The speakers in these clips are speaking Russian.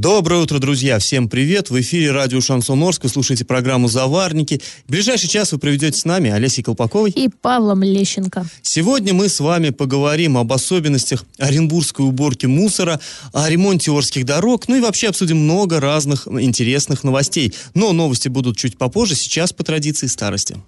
Доброе утро, друзья! Всем привет! В эфире радио Шансон Орск. Вы слушаете программу «Заварники». В ближайший час вы проведете с нами Олесей Колпаковой и Павлом Лещенко. Сегодня мы с вами поговорим об особенностях оренбургской уборки мусора, о ремонте Орских дорог, ну и вообще обсудим много разных интересных новостей. Но новости будут чуть попозже, сейчас по традиции старости.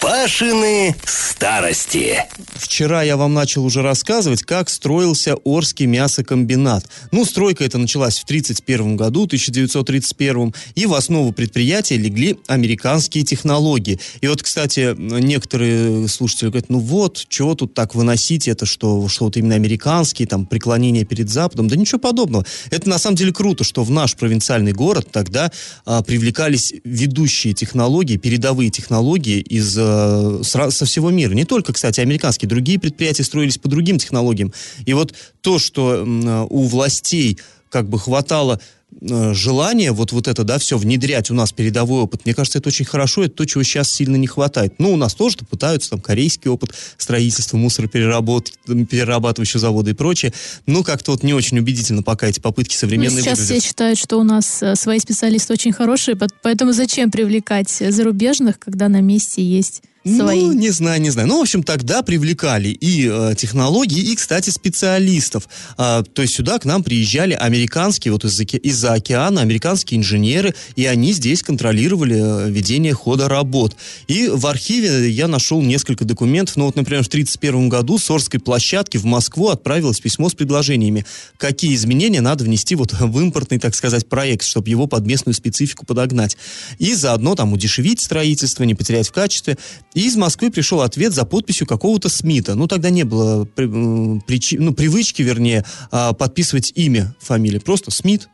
Пашины старости. Вчера я вам начал уже рассказывать, как строился Орский мясокомбинат. Ну, стройка эта началась в 1931 году, 1931, и в основу предприятия легли американские технологии. И вот, кстати, некоторые слушатели говорят, ну вот, чего тут так выносить это, что, что вот именно американские, там, преклонение перед Западом. Да ничего подобного. Это на самом деле круто, что в наш провинциальный город тогда а, привлекались ведущие технологии, передовые технологии из э, со всего мира. Не только, кстати, американские, другие предприятия строились по другим технологиям. И вот то, что э, у властей как бы хватало желание вот, вот это, да, все внедрять у нас передовой опыт, мне кажется, это очень хорошо, это то, чего сейчас сильно не хватает. Ну, у нас тоже пытаются, там, корейский опыт строительства, мусоропереработ... перерабатывающего завода и прочее, но как-то вот не очень убедительно пока эти попытки современные ну, сейчас выглядят. все считают, что у нас э, свои специалисты очень хорошие, поэтому зачем привлекать зарубежных, когда на месте есть свои. Ну, не знаю, не знаю. Ну, в общем, тогда привлекали и э, технологии, и, кстати, специалистов. А, то есть сюда к нам приезжали американские, вот из-за, из-за океана, американские инженеры, и они здесь контролировали э, ведение хода работ. И в архиве я нашел несколько документов. Ну, вот, например, в 1931 году с Орской площадки в Москву отправилось письмо с предложениями, какие изменения надо внести вот в импортный, так сказать, проект, чтобы его под местную специфику подогнать. И заодно там удешевить строительство, не потерять в качестве. И из Москвы пришел ответ за подписью какого-то Смита. Ну, тогда не было причи, ну, привычки, вернее, а, подписывать имя фамилии. Просто Смит,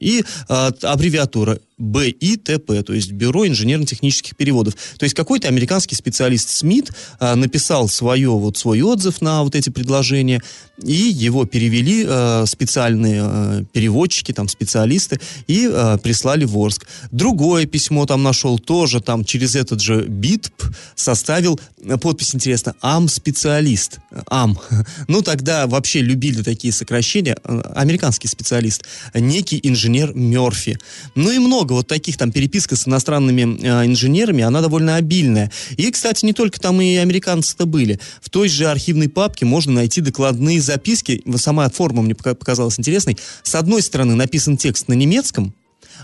и а, аббревиатура БИТП, то есть Бюро инженерно-технических переводов. То есть какой-то американский специалист Смит а, написал свое, вот, свой отзыв на вот эти предложения, и его перевели а, специальные а, переводчики, там, специалисты, и прислали в Орск. Другое письмо там нашел, тоже там через этот же БИТП составил, подпись интересно, АМ-специалист. АМ. Ну, тогда вообще любили такие сокращения. Американский специалист. Некий инженер Мерфи. Ну и много вот таких там переписка с иностранными э, инженерами, она довольно обильная. И, кстати, не только там и американцы-то были. В той же архивной папке можно найти докладные записки. Сама форма мне показалась интересной. С одной стороны написан текст на немецком,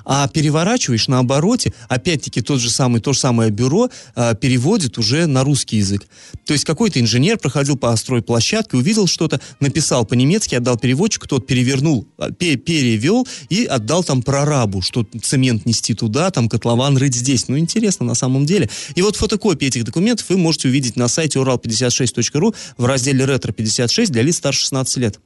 а переворачиваешь на обороте, опять-таки тот же самый, то же самое бюро а, переводит уже на русский язык. То есть какой-то инженер проходил по стройплощадке, увидел что-то, написал по-немецки, отдал переводчику, тот перевернул, а, перевел и отдал там прорабу, что цемент нести туда, там котлован рыть здесь. Ну, интересно на самом деле. И вот фотокопии этих документов вы можете увидеть на сайте урал56.ру в разделе «Ретро-56» для лиц старше 16 лет.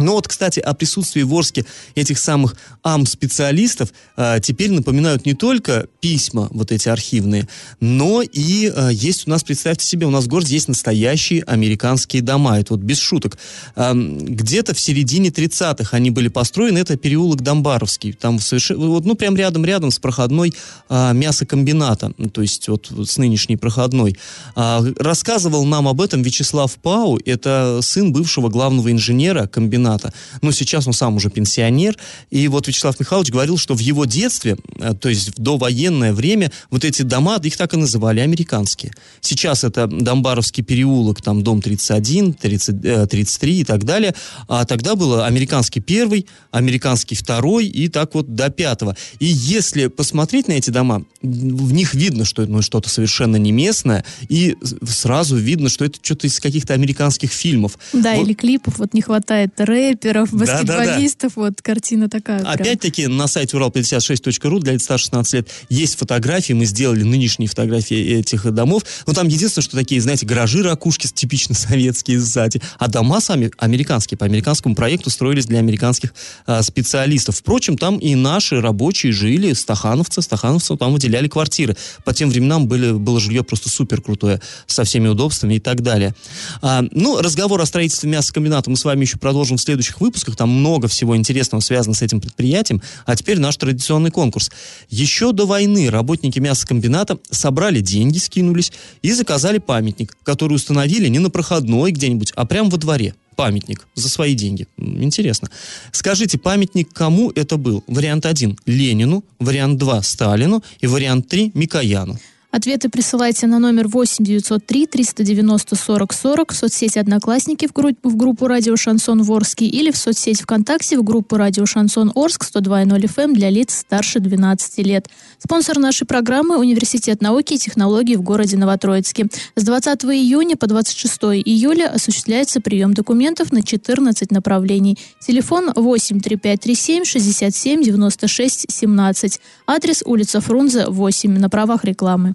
Ну вот, кстати, о присутствии в Орске этих самых АМ-специалистов э, теперь напоминают не только письма, вот эти архивные, но и э, есть у нас, представьте себе, у нас в городе есть настоящие американские дома, это вот без шуток. Э, где-то в середине 30-х они были построены, это переулок Домбаровский, там совершенно, вот, ну, прям рядом-рядом с проходной э, мясокомбината, то есть вот с нынешней проходной. Э, рассказывал нам об этом Вячеслав Пау, это сын бывшего главного инженера комбината комбината. Но сейчас он сам уже пенсионер. И вот Вячеслав Михайлович говорил, что в его детстве, э, то есть в довоенное время, вот эти дома, их так и называли, американские. Сейчас это Домбаровский переулок, там дом 31, 30, 33 и так далее. А тогда было американский первый, американский второй и так вот до пятого. И если посмотреть на эти дома, в них видно, что это ну, что-то совершенно не местное, и сразу видно, что это что-то из каких-то американских фильмов. Да, вот. или клипов, вот не хватает рэперов, баскетболистов. Вот картина такая. Опять-таки на сайте урал56.ру для лиц старше 16 лет есть фотографии, мы сделали нынешние фотографии этих домов. Но там единственное, что такие, знаете, гаражи, ракушки типично советские сзади. А дома сами американские, по американскому проекту строились для американских а, специалистов. Впрочем, там и наши рабочие жили, стахановцы, стахановцам там выделяли квартиры. По тем временам были, было жилье просто супер крутое, со всеми удобствами и так далее. А, ну, разговор о строительстве мясокомбината мы с вами еще продолжим в следующих выпусках. Там много всего интересного связано с этим предприятием. А теперь наш традиционный конкурс. Еще до войны работники мясокомбината собрали деньги, скинулись и заказали памятник, который установили не на проходной где-нибудь, а прямо во дворе. Памятник за свои деньги. Интересно. Скажите, памятник кому это был? Вариант 1 – Ленину, вариант 2 – Сталину и вариант 3 – Микояну. Ответы присылайте на номер 8 903 390 40 40 в соцсети «Одноклассники» в, групп- в группу «Радио Шансон Ворске» или в соцсети ВКонтакте в группу «Радио Шансон Орск» 102.0 FM эм для лиц старше 12 лет. Спонсор нашей программы – Университет науки и технологий в городе Новотроицке. С 20 июня по 26 июля осуществляется прием документов на 14 направлений. Телефон 8 3537 67 96 17. Адрес улица Фрунзе, 8 на правах рекламы.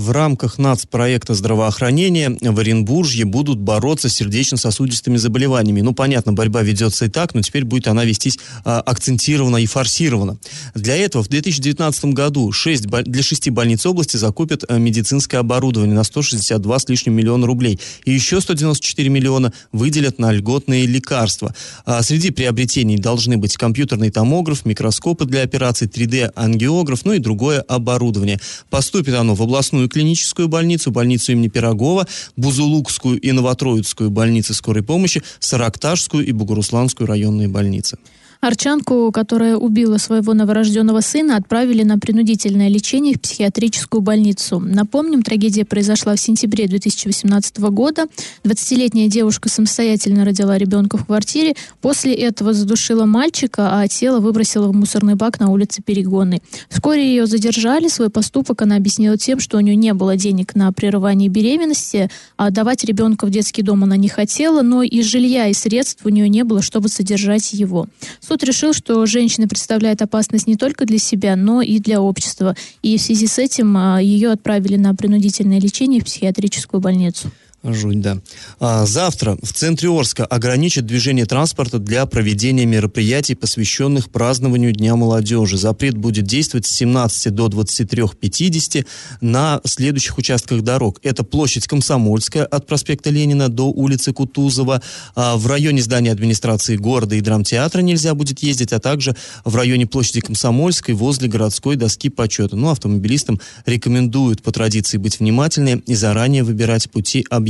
В рамках нацпроекта здравоохранения в Оренбурге будут бороться с сердечно-сосудистыми заболеваниями. Ну, понятно, борьба ведется и так, но теперь будет она вестись а, акцентированно и форсированно. Для этого в 2019 году шесть бо- для шести больниц области закупят а, медицинское оборудование на 162 с лишним миллиона рублей. И еще 194 миллиона выделят на льготные лекарства. А, среди приобретений должны быть компьютерный томограф, микроскопы для операций, 3D-ангиограф, ну и другое оборудование. Поступит оно в областную клиническую больницу, больницу имени Пирогова, Бузулукскую и Новотроицкую больницы скорой помощи, Саракташскую и Бугурусланскую районные больницы. Арчанку, которая убила своего новорожденного сына, отправили на принудительное лечение в психиатрическую больницу. Напомним, трагедия произошла в сентябре 2018 года. 20-летняя девушка самостоятельно родила ребенка в квартире. После этого задушила мальчика, а тело выбросила в мусорный бак на улице Перегонной. Вскоре ее задержали. Свой поступок она объяснила тем, что у нее не было денег на прерывание беременности, а давать ребенка в детский дом она не хотела, но и жилья, и средств у нее не было, чтобы содержать его. Суд решил, что женщина представляет опасность не только для себя, но и для общества. И в связи с этим а, ее отправили на принудительное лечение в психиатрическую больницу. Жуть, да. А, завтра в центре Орска ограничат движение транспорта для проведения мероприятий, посвященных празднованию Дня молодежи. Запрет будет действовать с 17 до 23.50 на следующих участках дорог. Это площадь Комсомольская от проспекта Ленина до улицы Кутузова. А, в районе здания администрации города и драмтеатра нельзя будет ездить, а также в районе площади Комсомольской возле городской доски почета. Ну, автомобилистам рекомендуют по традиции быть внимательнее и заранее выбирать пути объезда.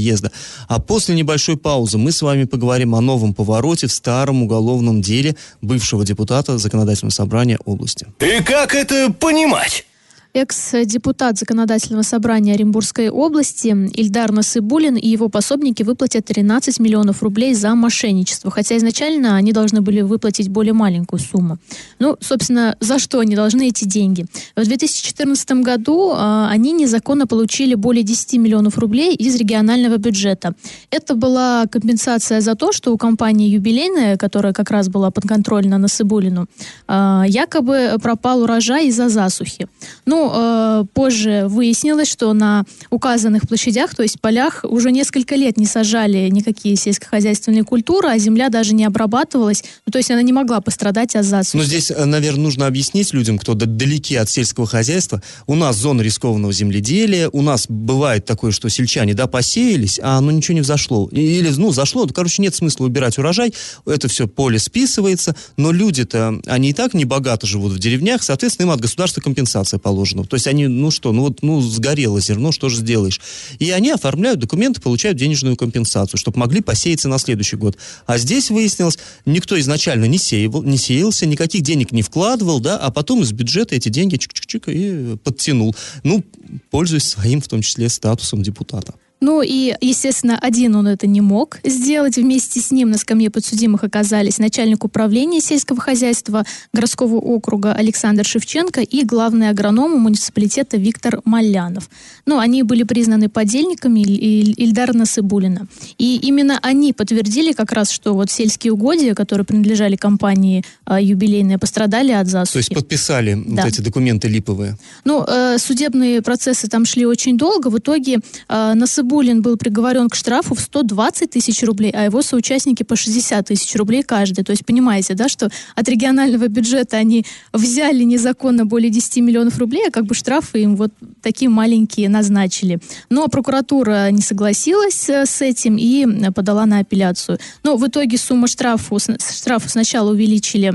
А после небольшой паузы мы с вами поговорим о новом повороте в старом уголовном деле бывшего депутата Законодательного собрания области. И как это понимать? Экс-депутат Законодательного собрания Оренбургской области Ильдар Насыбулин и его пособники выплатят 13 миллионов рублей за мошенничество, хотя изначально они должны были выплатить более маленькую сумму. Ну, собственно, за что они должны эти деньги? В 2014 году а, они незаконно получили более 10 миллионов рублей из регионального бюджета. Это была компенсация за то, что у компании «Юбилейная», которая как раз была подконтрольна Насыбулину, а, якобы пропал урожай из-за засухи. Ну, э, позже выяснилось, что на указанных площадях, то есть полях, уже несколько лет не сажали никакие сельскохозяйственные культуры, а земля даже не обрабатывалась. Ну, то есть она не могла пострадать от засухи. Но здесь, э, наверное, нужно объяснить людям, кто далеки от сельского хозяйства. У нас зона рискованного земледелия, у нас бывает такое, что сельчане, да, посеялись, а оно ничего не взошло. Или, ну, зашло, ну, короче, нет смысла убирать урожай, это все поле списывается, но люди-то, они и так не богато живут в деревнях, соответственно, им от государства компенсация положена. То есть они, ну что, ну вот, ну, сгорело зерно, что же сделаешь? И они оформляют документы, получают денежную компенсацию, чтобы могли посеяться на следующий год. А здесь выяснилось, никто изначально не сеял, не сеялся, никаких денег не вкладывал, да, а потом из бюджета эти деньги чик-чик-чик и подтянул. Ну, пользуясь своим, в том числе, статусом депутата. Ну и, естественно, один он это не мог сделать. Вместе с ним на скамье подсудимых оказались начальник управления сельского хозяйства городского округа Александр Шевченко и главный агроном муниципалитета Виктор Малянов. Ну, они были признаны подельниками Ильдара Насыбулина. И именно они подтвердили как раз, что вот сельские угодья, которые принадлежали компании э, юбилейные, пострадали от засухи. То есть подписали да. вот эти документы липовые? Ну, э, судебные процессы там шли очень долго. В итоге э, Насыбулин был приговорен к штрафу в 120 тысяч рублей, а его соучастники по 60 тысяч рублей каждый. То есть понимаете, да, что от регионального бюджета они взяли незаконно более 10 миллионов рублей, а как бы штрафы им вот такие маленькие назначили. Но прокуратура не согласилась э, с этим и подала на апелляцию. Но в итоге сумма штрафу, штрафу сначала увеличили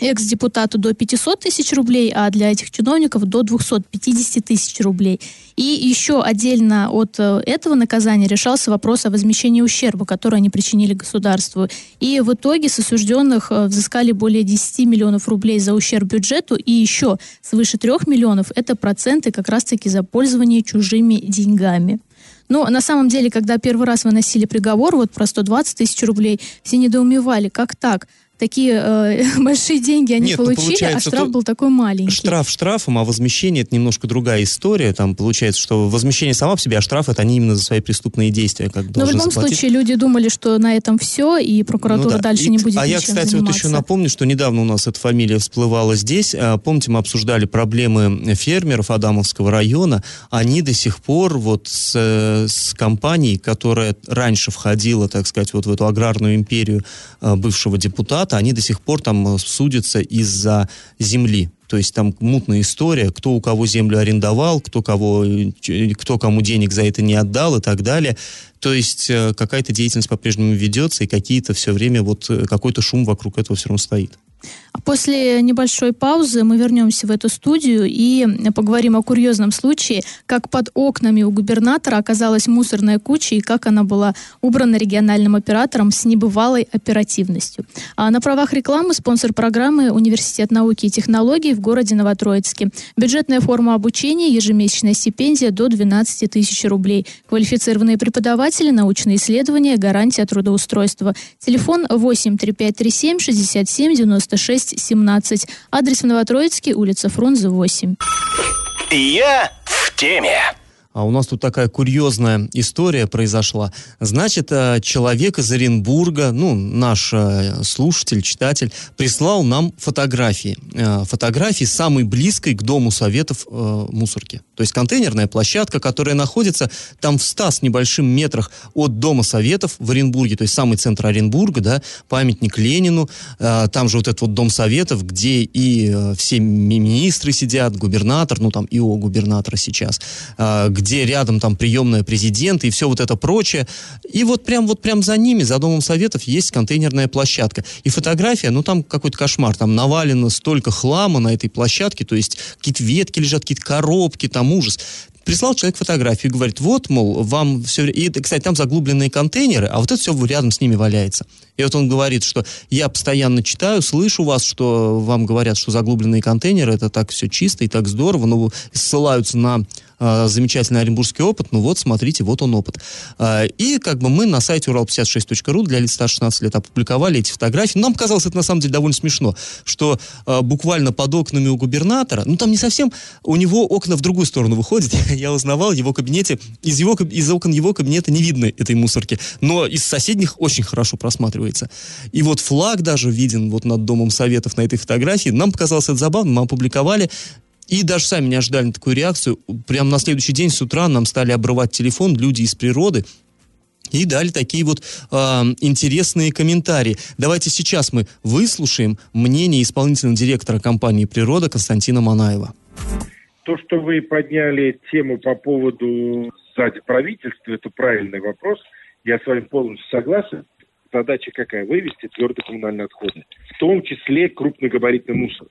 экс-депутату до 500 тысяч рублей, а для этих чиновников до 250 тысяч рублей. И еще отдельно от э, этого наказания решался вопрос о возмещении ущерба, который они причинили государству. И в итоге с осужденных э, взыскали более 10 миллионов рублей за ущерб бюджету и еще свыше 3 миллионов это проценты как раз-таки за пользование чужими деньгами. Но на самом деле, когда первый раз выносили приговор вот про 120 тысяч рублей, все недоумевали, как так? Такие э, большие деньги они Нет, ну, получили, ну, а штраф был такой маленький. Штраф штрафом, а возмещение это немножко другая история. Там получается, что возмещение сама по себе, а штраф это они именно за свои преступные действия как Но в любом заплатить. случае люди думали, что на этом все, и прокуратура ну, да. дальше и, не будет А я, кстати, заниматься. вот еще напомню, что недавно у нас эта фамилия всплывала здесь. А, помните, мы обсуждали проблемы фермеров Адамовского района. Они до сих пор вот с, с компанией, которая раньше входила, так сказать, вот в эту аграрную империю а, бывшего депутата, депутата, они до сих пор там э, судятся из-за земли. То есть там мутная история, кто у кого землю арендовал, кто, кого, э, кто кому денег за это не отдал и так далее. То есть э, какая-то деятельность по-прежнему ведется, и какие-то все время вот какой-то шум вокруг этого все равно стоит. После небольшой паузы мы вернемся в эту студию и поговорим о курьезном случае, как под окнами у губернатора оказалась мусорная куча и как она была убрана региональным оператором с небывалой оперативностью. А на правах рекламы спонсор программы Университет науки и технологий в городе Новотроицке. Бюджетная форма обучения, ежемесячная стипендия до 12 тысяч рублей. Квалифицированные преподаватели, научные исследования, гарантия трудоустройства. Телефон 8 3537 67 96 17. Адрес в Новотроицке, улица Фрунзе, 8. Я в теме. А у нас тут такая курьезная история произошла. Значит, э, человек из Оренбурга, ну, наш э, слушатель, читатель, прислал нам фотографии. Э, фотографии самой близкой к Дому Советов мусорки. То есть контейнерная площадка, которая находится там в 100 с небольшим метрах от Дома Советов в Оренбурге, то есть самый центр Оренбурга, да, памятник Ленину, там же вот этот вот Дом Советов, где и все министры сидят, губернатор, ну там и о губернатора сейчас, где где рядом там приемная президента и все вот это прочее. И вот прям вот прям за ними, за Домом Советов, есть контейнерная площадка. И фотография, ну там какой-то кошмар, там навалено столько хлама на этой площадке, то есть какие-то ветки лежат, какие-то коробки, там ужас прислал человек фотографию и говорит, вот, мол, вам все... И, кстати, там заглубленные контейнеры, а вот это все рядом с ними валяется. И вот он говорит, что я постоянно читаю, слышу вас, что вам говорят, что заглубленные контейнеры, это так все чисто и так здорово, но ссылаются на э, замечательный оренбургский опыт, ну вот, смотрите, вот он опыт. Э, и как бы мы на сайте урал56.ру для лиц старше 16 лет опубликовали эти фотографии. Нам казалось это на самом деле довольно смешно, что э, буквально под окнами у губернатора, ну там не совсем, у него окна в другую сторону выходят, я узнавал, в его кабинете, из, его, из окон его кабинета не видно этой мусорки, но из соседних очень хорошо просматривается. И вот флаг даже виден вот над Домом Советов на этой фотографии. Нам показалось это забавно, мы опубликовали. И даже сами не ожидали такую реакцию. Прямо на следующий день с утра нам стали обрывать телефон люди из природы, и дали такие вот э, интересные комментарии. Давайте сейчас мы выслушаем мнение исполнительного директора компании «Природа» Константина Манаева. То, что вы подняли тему по поводу сзади правительства, это правильный вопрос. Я с вами полностью согласен. Задача какая? Вывести твердые коммунальные отходы, в том числе крупногабаритный мусор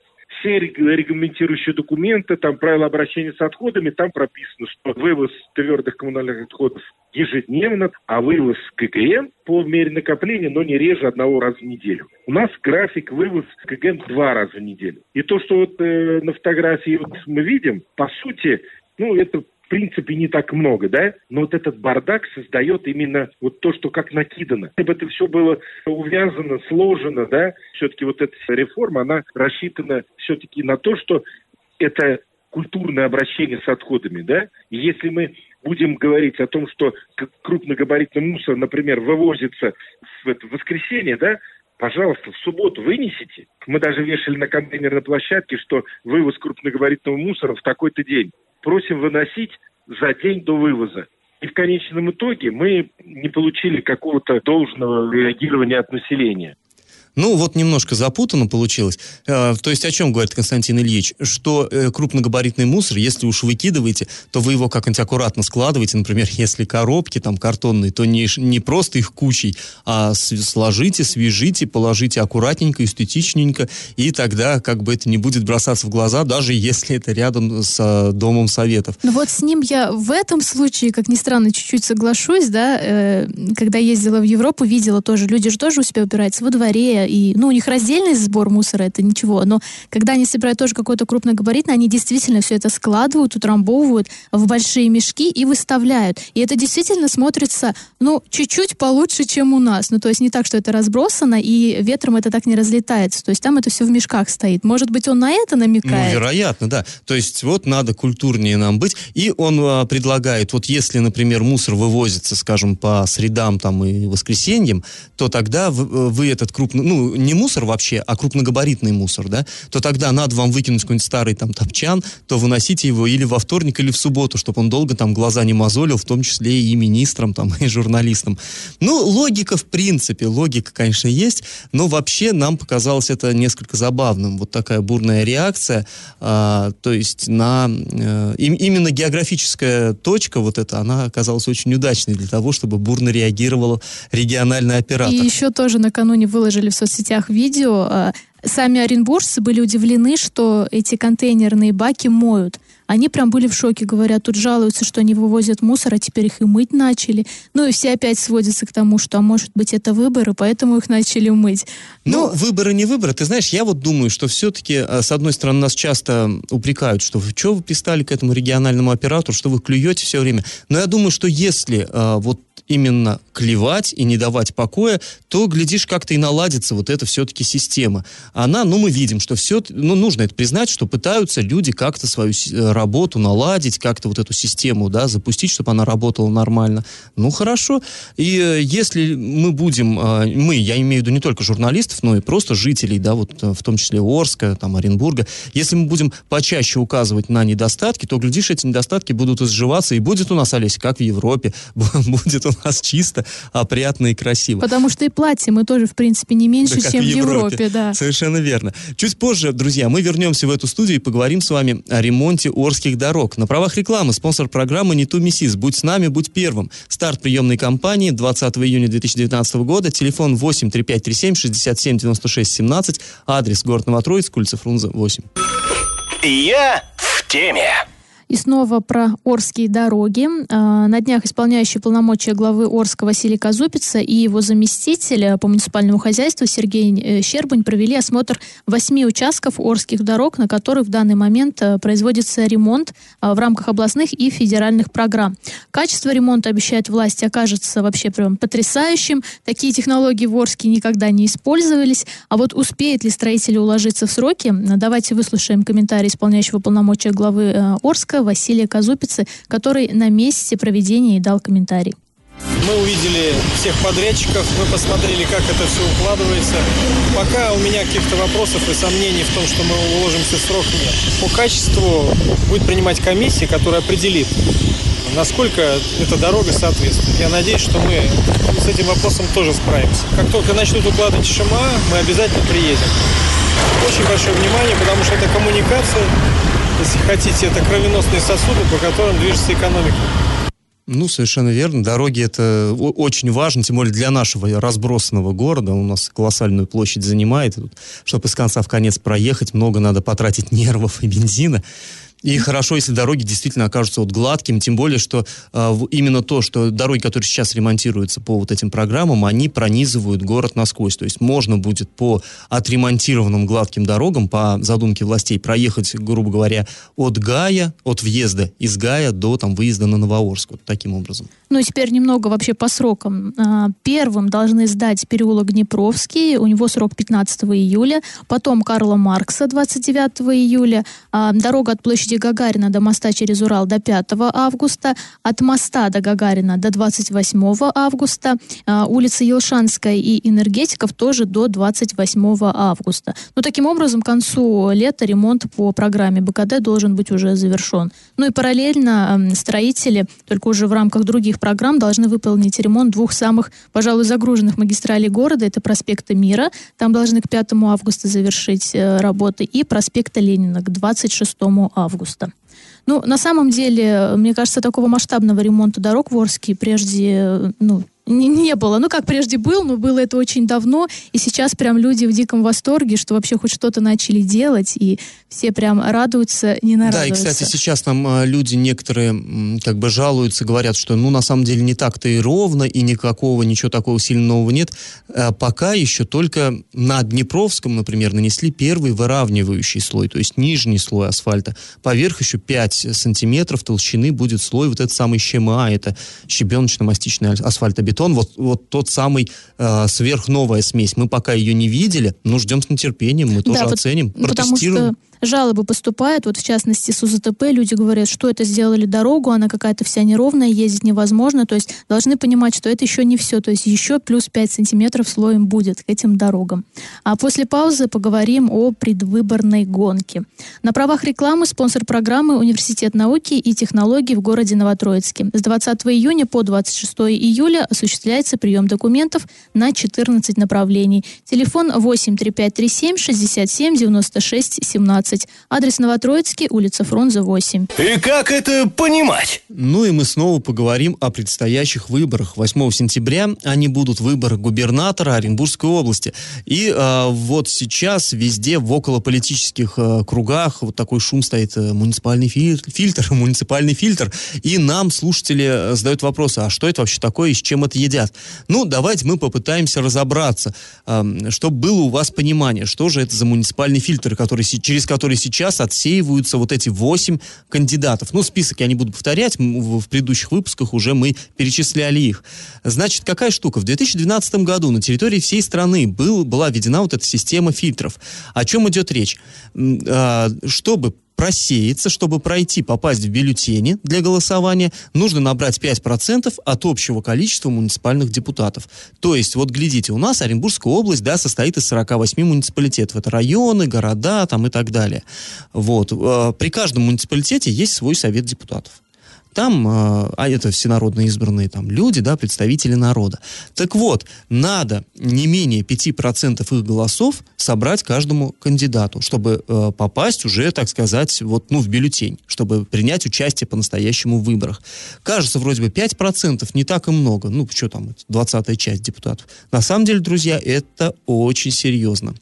все регламентирующие документы, там правила обращения с отходами, там прописано, что вывоз твердых коммунальных отходов ежедневно, а вывоз КГН по мере накопления, но не реже одного раза в неделю. У нас график вывоз КГН два раза в неделю. И то, что вот э, на фотографии вот мы видим, по сути, ну, это принципе не так много, да, но вот этот бардак создает именно вот то, что как накидано. Если бы это все было увязано, сложено, да, все-таки вот эта реформа, она рассчитана все-таки на то, что это культурное обращение с отходами, да, если мы будем говорить о том, что крупногабаритный мусор, например, вывозится в это воскресенье, да, пожалуйста, в субботу вынесите. Мы даже вешали на контейнерной площадке, что вывоз крупногабаритного мусора в такой-то день. Просим выносить за день до вывоза. И в конечном итоге мы не получили какого-то должного реагирования от населения. Ну, вот немножко запутанно получилось. Э, то есть о чем говорит Константин Ильич? Что э, крупногабаритный мусор, если уж выкидываете, то вы его как-нибудь аккуратно складываете. Например, если коробки там картонные, то не, не просто их кучей, а сложите, свяжите, положите аккуратненько, эстетичненько, и тогда как бы это не будет бросаться в глаза, даже если это рядом с э, Домом Советов. Ну вот с ним я в этом случае, как ни странно, чуть-чуть соглашусь, да, когда ездила в Европу, видела тоже, люди же тоже у себя убираются во дворе, и, ну, у них раздельный сбор мусора, это ничего, но когда они собирают тоже какой-то крупногабаритный, они действительно все это складывают, утрамбовывают в большие мешки и выставляют. И это действительно смотрится, ну, чуть-чуть получше, чем у нас. Ну, то есть не так, что это разбросано, и ветром это так не разлетается. То есть там это все в мешках стоит. Может быть, он на это намекает? Ну, вероятно, да. То есть вот надо культурнее нам быть. И он а, предлагает, вот если, например, мусор вывозится, скажем, по средам там и воскресеньям, то тогда вы, вы этот крупный, ну, ну, не мусор вообще, а крупногабаритный мусор, да, то тогда надо вам выкинуть какой-нибудь старый там топчан, то выносите его или во вторник, или в субботу, чтобы он долго там глаза не мозолил, в том числе и министрам там, и журналистам. Ну, логика в принципе, логика, конечно, есть, но вообще нам показалось это несколько забавным. Вот такая бурная реакция, а, то есть на а, им, именно географическая точка вот эта, она оказалась очень удачной для того, чтобы бурно реагировал региональный оператор. И еще тоже накануне выложили в соцсетях видео. А, сами оренбуржцы были удивлены, что эти контейнерные баки моют. Они прям были в шоке, говорят, тут жалуются, что они вывозят мусор, а теперь их и мыть начали. Ну и все опять сводятся к тому, что, а может быть, это выборы, поэтому их начали мыть. Ну, ну выборы не выборы. Ты знаешь, я вот думаю, что все-таки, а, с одной стороны, нас часто упрекают, что вы что вы пристали к этому региональному оператору, что вы клюете все время. Но я думаю, что если а, вот именно клевать и не давать покоя, то, глядишь, как-то и наладится вот эта все-таки система. Она, ну, мы видим, что все, ну, нужно это признать, что пытаются люди как-то свою э, работу наладить, как-то вот эту систему, да, запустить, чтобы она работала нормально. Ну, хорошо. И э, если мы будем, э, мы, я имею в виду не только журналистов, но и просто жителей, да, вот в том числе Орска, там, Оренбурга, если мы будем почаще указывать на недостатки, то, глядишь, эти недостатки будут изживаться, и будет у нас, Олеся, как в Европе, будет у нас чисто, опрятно и красиво. Потому что и платье мы тоже, в принципе, не меньше, да, чем в Европе. Европе да. Совершенно верно. Чуть позже, друзья, мы вернемся в эту студию и поговорим с вами о ремонте Орских дорог. На правах рекламы спонсор программы «Не ту миссис». Будь с нами, будь первым. Старт приемной кампании 20 июня 2019 года. Телефон 8 3537 67 96 17. Адрес город Новотроицк, улица Фрунзе, 8. Я в теме. И снова про Орские дороги. А, на днях исполняющий полномочия главы Орска Василий Казупица и его заместитель по муниципальному хозяйству Сергей э, Щербань провели осмотр восьми участков Орских дорог, на которых в данный момент э, производится ремонт а, в рамках областных и федеральных программ. Качество ремонта, обещают власти, окажется вообще прям потрясающим. Такие технологии в Орске никогда не использовались. А вот успеет ли строители уложиться в сроки? Давайте выслушаем комментарий исполняющего полномочия главы э, Орска Минска Василия Казупицы, который на месте проведения и дал комментарий. Мы увидели всех подрядчиков, мы посмотрели, как это все укладывается. Пока у меня каких-то вопросов и сомнений в том, что мы уложимся в срок, нет. По качеству будет принимать комиссия, которая определит, насколько эта дорога соответствует. Я надеюсь, что мы с этим вопросом тоже справимся. Как только начнут укладывать ШМА, мы обязательно приедем. Очень большое внимание, потому что это коммуникация, если хотите, это кровеносные сосуды, по которым движется экономика. Ну, совершенно верно. Дороги это очень важно, тем более для нашего разбросанного города. У нас колоссальную площадь занимает. Чтобы из конца в конец проехать, много надо потратить нервов и бензина. И хорошо, если дороги действительно окажутся вот гладкими, тем более, что э, именно то, что дороги, которые сейчас ремонтируются по вот этим программам, они пронизывают город насквозь. То есть можно будет по отремонтированным гладким дорогам, по задумке властей, проехать, грубо говоря, от Гая, от въезда из Гая до там выезда на Новоорск. Вот таким образом. Ну и теперь немного вообще по срокам. А, первым должны сдать переулок Днепровский, у него срок 15 июля, потом Карла Маркса 29 июля, а, дорога от площади Гагарина до моста через Урал до 5 августа, от моста до Гагарина до 28 августа, а, улица Елшанская и Энергетиков тоже до 28 августа. Ну, таким образом, к концу лета ремонт по программе БКД должен быть уже завершен. Ну и параллельно строители, только уже в рамках других программ, должны выполнить ремонт двух самых, пожалуй, загруженных магистралей города. Это проспекта Мира, там должны к 5 августа завершить э, работы, и проспекта Ленина к 26 августа. Ну, на самом деле, мне кажется, такого масштабного ремонта дорог в Орске прежде, ну, не, не было. Ну, как прежде был, но было это очень давно, и сейчас прям люди в диком восторге, что вообще хоть что-то начали делать, и все прям радуются, не нарадуются. Да, и, кстати, сейчас нам а, люди некоторые как бы жалуются, говорят, что, ну, на самом деле не так-то и ровно, и никакого, ничего такого сильно нового нет. А пока еще только на Днепровском, например, нанесли первый выравнивающий слой, то есть нижний слой асфальта. Поверх еще 5 сантиметров толщины будет слой вот этот самый ЩМА, это щебеночно-мастичный асфальтобетон бетон, вот, вот тот самый э, сверхновая смесь. Мы пока ее не видели, но ждем с нетерпением, мы тоже да, оценим, протестируем. Потому что жалобы поступают, вот в частности с УЗТП люди говорят, что это сделали дорогу, она какая-то вся неровная, ездить невозможно, то есть должны понимать, что это еще не все, то есть еще плюс 5 сантиметров слоем будет к этим дорогам. А после паузы поговорим о предвыборной гонке. На правах рекламы спонсор программы Университет науки и технологий в городе Новотроицке. С 20 июня по 26 июля осуществляется прием документов на 14 направлений. Телефон 8 3537 67 96 17. 11. Адрес Новотроицкий, улица Фрунзе, 8. И как это понимать? Ну и мы снова поговорим о предстоящих выборах. 8 сентября они будут выборы губернатора Оренбургской области. И э, вот сейчас везде в околополитических э, кругах вот такой шум стоит. Э, муниципальный фильтр, фильтр, муниципальный фильтр. И нам слушатели э, задают вопросы, а что это вообще такое и с чем это едят? Ну, давайте мы попытаемся разобраться, э, чтобы было у вас понимание, что же это за муниципальный фильтр, который, через который которые сейчас отсеиваются вот эти восемь кандидатов. Ну, список я не буду повторять, в предыдущих выпусках уже мы перечисляли их. Значит, какая штука? В 2012 году на территории всей страны был, была введена вот эта система фильтров. О чем идет речь? А, чтобы просеяться, чтобы пройти, попасть в бюллетени для голосования, нужно набрать 5% от общего количества муниципальных депутатов. То есть, вот глядите, у нас Оренбургская область, да, состоит из 48 муниципалитетов. Это районы, города там и так далее. Вот. Э, при каждом муниципалитете есть свой совет депутатов. Там, э, а это всенародно избранные там люди, да, представители народа. Так вот, надо не менее 5% их голосов собрать каждому кандидату, чтобы э, попасть уже, так сказать, вот, ну, в бюллетень, чтобы принять участие по-настоящему в выборах. Кажется, вроде бы 5% не так и много. Ну, что там, 20-я часть депутатов. На самом деле, друзья, это очень серьезно.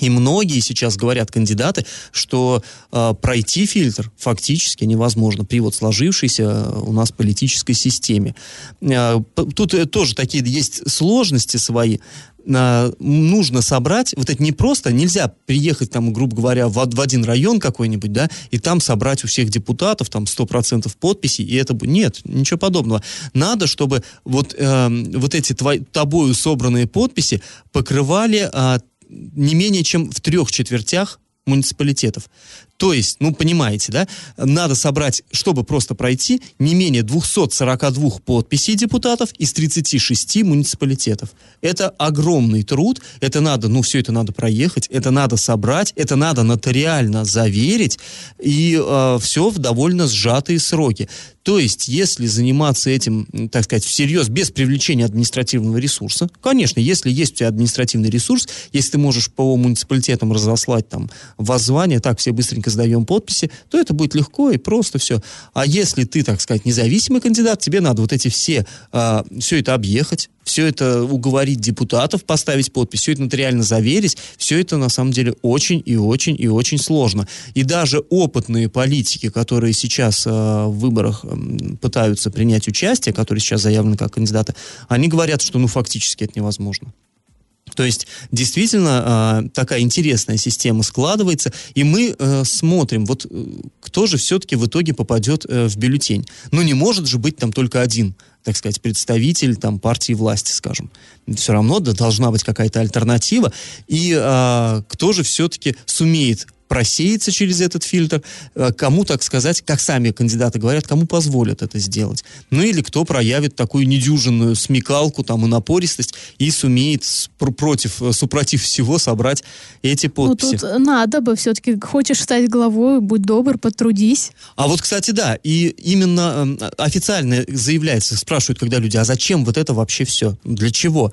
И многие сейчас говорят кандидаты, что э, пройти фильтр фактически невозможно при вот сложившейся э, у нас политической системе. Э, тут э, тоже такие есть сложности свои. Э, нужно собрать, вот это не просто, нельзя приехать там, грубо говоря, в, в один район какой-нибудь, да, и там собрать у всех депутатов там 100% подписей, и это... Нет, ничего подобного. Надо, чтобы вот, э, вот эти твои, тобою собранные подписи покрывали э, не менее чем в трех четвертях муниципалитетов. То есть, ну, понимаете, да, надо собрать, чтобы просто пройти, не менее 242 подписей депутатов из 36 муниципалитетов. Это огромный труд, это надо, ну, все это надо проехать, это надо собрать, это надо нотариально заверить, и э, все в довольно сжатые сроки. То есть, если заниматься этим, так сказать, всерьез, без привлечения административного ресурса, конечно, если есть у тебя административный ресурс, если ты можешь по муниципалитетам разослать там воззвание, так, все быстренько сдаем подписи, то это будет легко и просто все. А если ты, так сказать, независимый кандидат, тебе надо вот эти все, а, все это объехать, все это уговорить депутатов, поставить подпись, все это нотариально заверить, все это на самом деле очень и очень и очень сложно. И даже опытные политики, которые сейчас э, в выборах э, пытаются принять участие, которые сейчас заявлены как кандидаты, они говорят, что ну фактически это невозможно. То есть действительно э, такая интересная система складывается, и мы э, смотрим, вот э, кто же все-таки в итоге попадет э, в бюллетень. Ну не может же быть там только один так сказать, представитель там партии власти, скажем. Все равно да, должна быть какая-то альтернатива. И э, кто же все-таки сумеет просеется через этот фильтр, э, кому, так сказать, как сами кандидаты говорят, кому позволят это сделать. Ну или кто проявит такую недюжинную смекалку там и напористость и сумеет против, э, супротив всего собрать эти подписи. Ну тут надо бы все-таки, хочешь стать главой, будь добр, потрудись. А вот, кстати, да, и именно э, официально заявляется, спрашивают, когда люди, а зачем вот это вообще все? Для чего?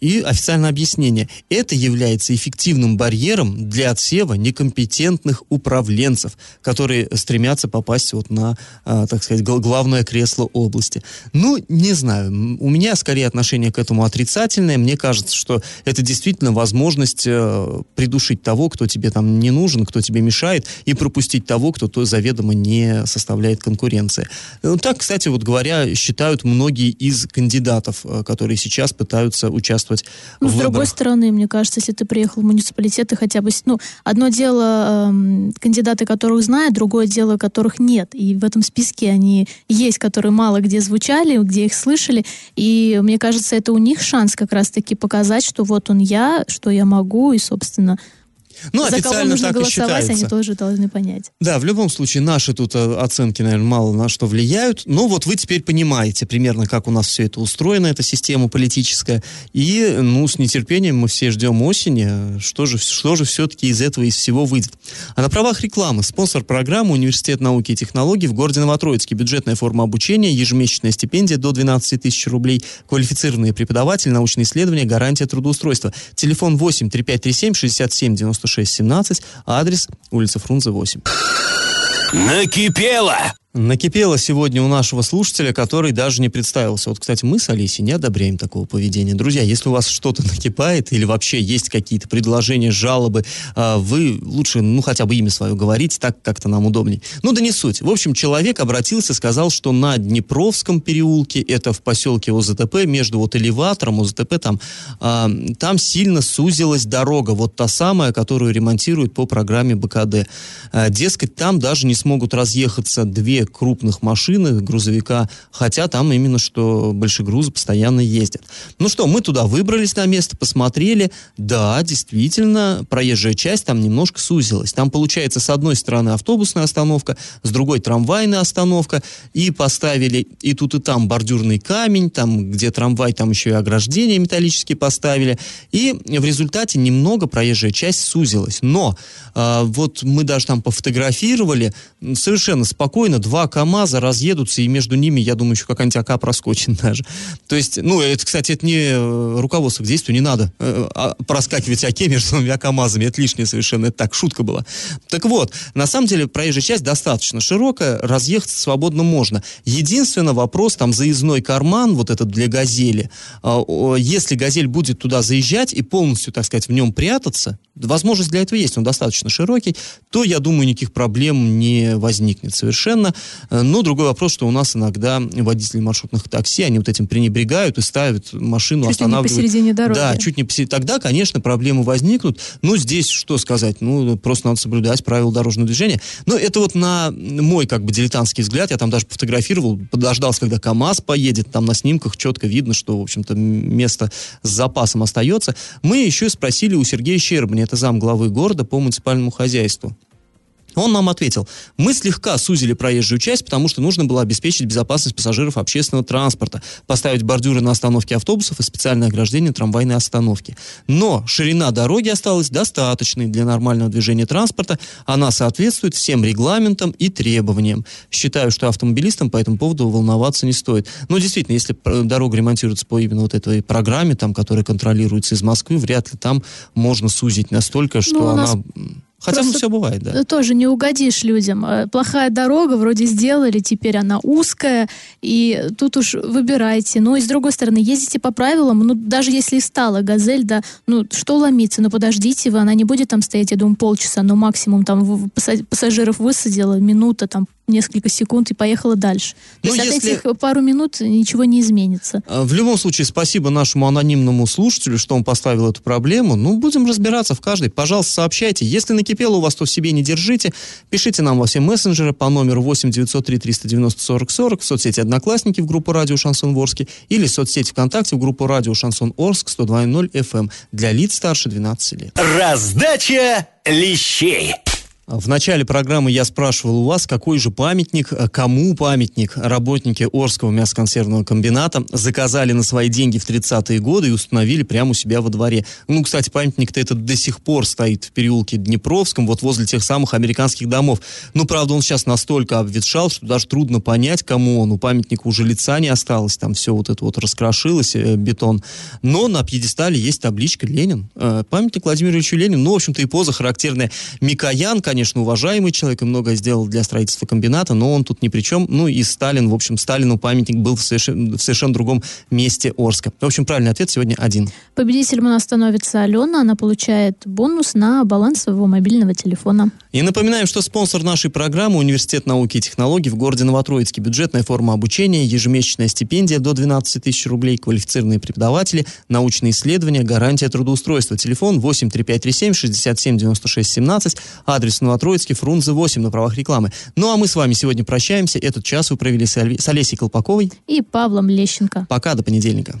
И официальное объяснение. Это является эффективным барьером для отсева некомпетентных компетентных управленцев, которые стремятся попасть вот на, э, так сказать, главное кресло области. Ну, не знаю, у меня скорее отношение к этому отрицательное. Мне кажется, что это действительно возможность э, придушить того, кто тебе там не нужен, кто тебе мешает, и пропустить того, кто то заведомо не составляет конкуренции. Ну, так, кстати, вот говоря, считают многие из кандидатов, э, которые сейчас пытаются участвовать ну, в с другой стороны, мне кажется, если ты приехал в муниципалитет, ты хотя бы, ну, одно дело дело э, кандидаты, которых знают, другое дело, которых нет. И в этом списке они есть, которые мало где звучали, где их слышали. И мне кажется, это у них шанс как раз-таки показать, что вот он я, что я могу, и, собственно, ну, За кого нужно так голосовать, они тоже должны понять. Да, в любом случае, наши тут э, оценки, наверное, мало на что влияют. Но вот вы теперь понимаете примерно, как у нас все это устроено, эта система политическая. И, ну, с нетерпением мы все ждем осени. Что же, что же все-таки из этого, из всего выйдет? А на правах рекламы спонсор программы Университет науки и технологий в городе Новотроицке. Бюджетная форма обучения, ежемесячная стипендия до 12 тысяч рублей, квалифицированные преподаватели, научные исследования, гарантия трудоустройства. Телефон 8 3537 67 96 617, адрес улица Фрунзе 8. Накипело! Накипело сегодня у нашего слушателя, который даже не представился. Вот, кстати, мы с Алисей не одобряем такого поведения. Друзья, если у вас что-то накипает или вообще есть какие-то предложения, жалобы, а, вы лучше, ну, хотя бы имя свое говорите, так как-то нам удобней. Ну, да не суть. В общем, человек обратился, сказал, что на Днепровском переулке, это в поселке ОЗТП, между вот элеватором, ОЗТП, там, а, там сильно сузилась дорога, вот та самая, которую ремонтируют по программе БКД. А, дескать, там даже не смогут разъехаться две крупных машинах, грузовика, хотя там именно что большегрузы постоянно ездят. Ну что, мы туда выбрались на место, посмотрели, да, действительно, проезжая часть там немножко сузилась. Там получается с одной стороны автобусная остановка, с другой трамвайная остановка, и поставили и тут и там бордюрный камень, там где трамвай, там еще и ограждения металлические поставили, и в результате немного проезжая часть сузилась. Но э, вот мы даже там пофотографировали, совершенно спокойно, два КАМАЗа разъедутся, и между ними, я думаю, еще какая-нибудь АК проскочит даже. То есть, ну, это, кстати, это не э, руководство к действию, не надо э, а, проскакивать АК между двумя КАМАЗами, это лишнее совершенно, это так, шутка была. Так вот, на самом деле, проезжая часть достаточно широкая, разъехаться свободно можно. Единственный вопрос, там, заездной карман, вот этот для «Газели», э, если «Газель» будет туда заезжать и полностью, так сказать, в нем прятаться, возможность для этого есть, он достаточно широкий, то, я думаю, никаких проблем не возникнет совершенно. Э, но другой вопрос, что у нас иногда водители маршрутных такси, они вот этим пренебрегают и ставят машину, чуть останавливают. Чуть не посередине дороги. Да, чуть не посередине. Тогда, конечно, проблемы возникнут. Но здесь что сказать? Ну, просто надо соблюдать правила дорожного движения. Но это вот на мой, как бы, дилетантский взгляд. Я там даже пофотографировал, подождался, когда КАМАЗ поедет. Там на снимках четко видно, что, в общем-то, место с запасом остается. Мы еще спросили у Сергея Щербани, это зам главы города по муниципальному хозяйству. Он нам ответил, мы слегка сузили проезжую часть, потому что нужно было обеспечить безопасность пассажиров общественного транспорта, поставить бордюры на остановке автобусов и специальное ограждение трамвайной остановки. Но ширина дороги осталась достаточной для нормального движения транспорта, она соответствует всем регламентам и требованиям. Считаю, что автомобилистам по этому поводу волноваться не стоит. Но действительно, если дорога ремонтируется по именно вот этой программе, там, которая контролируется из Москвы, вряд ли там можно сузить настолько, что ну, она Хотя Просто ну, все бывает, да. Тоже не угодишь людям. Э, Плохая дорога, вроде сделали, теперь она узкая, и тут уж выбирайте. Ну и с другой стороны, ездите по правилам, ну даже если стала газель, да, ну что ломиться, ну подождите вы, она не будет там стоять, я думаю, полчаса, но максимум там пассажиров высадила, минута, там несколько секунд и поехала дальше. То Ну, есть от если- этих пару минут ничего не изменится. А, В любом случае, спасибо нашему анонимному слушателю, что он поставил эту проблему. Ну, будем разбираться в каждой. Пожалуйста, сообщайте. Если накипело у вас, то в себе не держите. Пишите нам во все мессенджеры по номеру 8 903 390 40 40 в соцсети «Одноклассники» в группу «Радио Шансон Орске» или в соцсети ВКонтакте в группу «Радио Шансон Орск» 102.0 FM эм для лиц старше 12 лет. Раздача лещей. В начале программы я спрашивал у вас, какой же памятник, э, кому памятник работники Орского мясоконсервного комбината заказали на свои деньги в 30-е годы и установили прямо у себя во дворе. Ну, кстати, памятник-то этот до сих пор стоит в переулке Днепровском, вот возле тех самых американских домов. Ну, правда, он сейчас настолько обветшал, что даже трудно понять, кому он. У памятника уже лица не осталось, там все вот это вот раскрошилось, э, бетон. Но на пьедестале есть табличка Ленин. Э, памятник Владимиру Ильичу Ленину. Ну, в общем-то, и поза характерная. Микоян, уважаемый человек и многое сделал для строительства комбината, но он тут ни при чем. Ну и Сталин, в общем, Сталину памятник был в совершенно, в совершенно другом месте Орска. В общем, правильный ответ сегодня один. Победителем у нас становится Алена, она получает бонус на баланс своего мобильного телефона. И напоминаем, что спонсор нашей программы – Университет науки и технологий в городе Новотроицке. Бюджетная форма обучения, ежемесячная стипендия до 12 тысяч рублей, квалифицированные преподаватели, научные исследования, гарантия трудоустройства. Телефон 8 3537 67 96 17, адрес Новотроицкий, Фрунзе 8 на правах рекламы. Ну а мы с вами сегодня прощаемся. Этот час вы провели с Олесей Колпаковой. И Павлом Лещенко. Пока, до понедельника.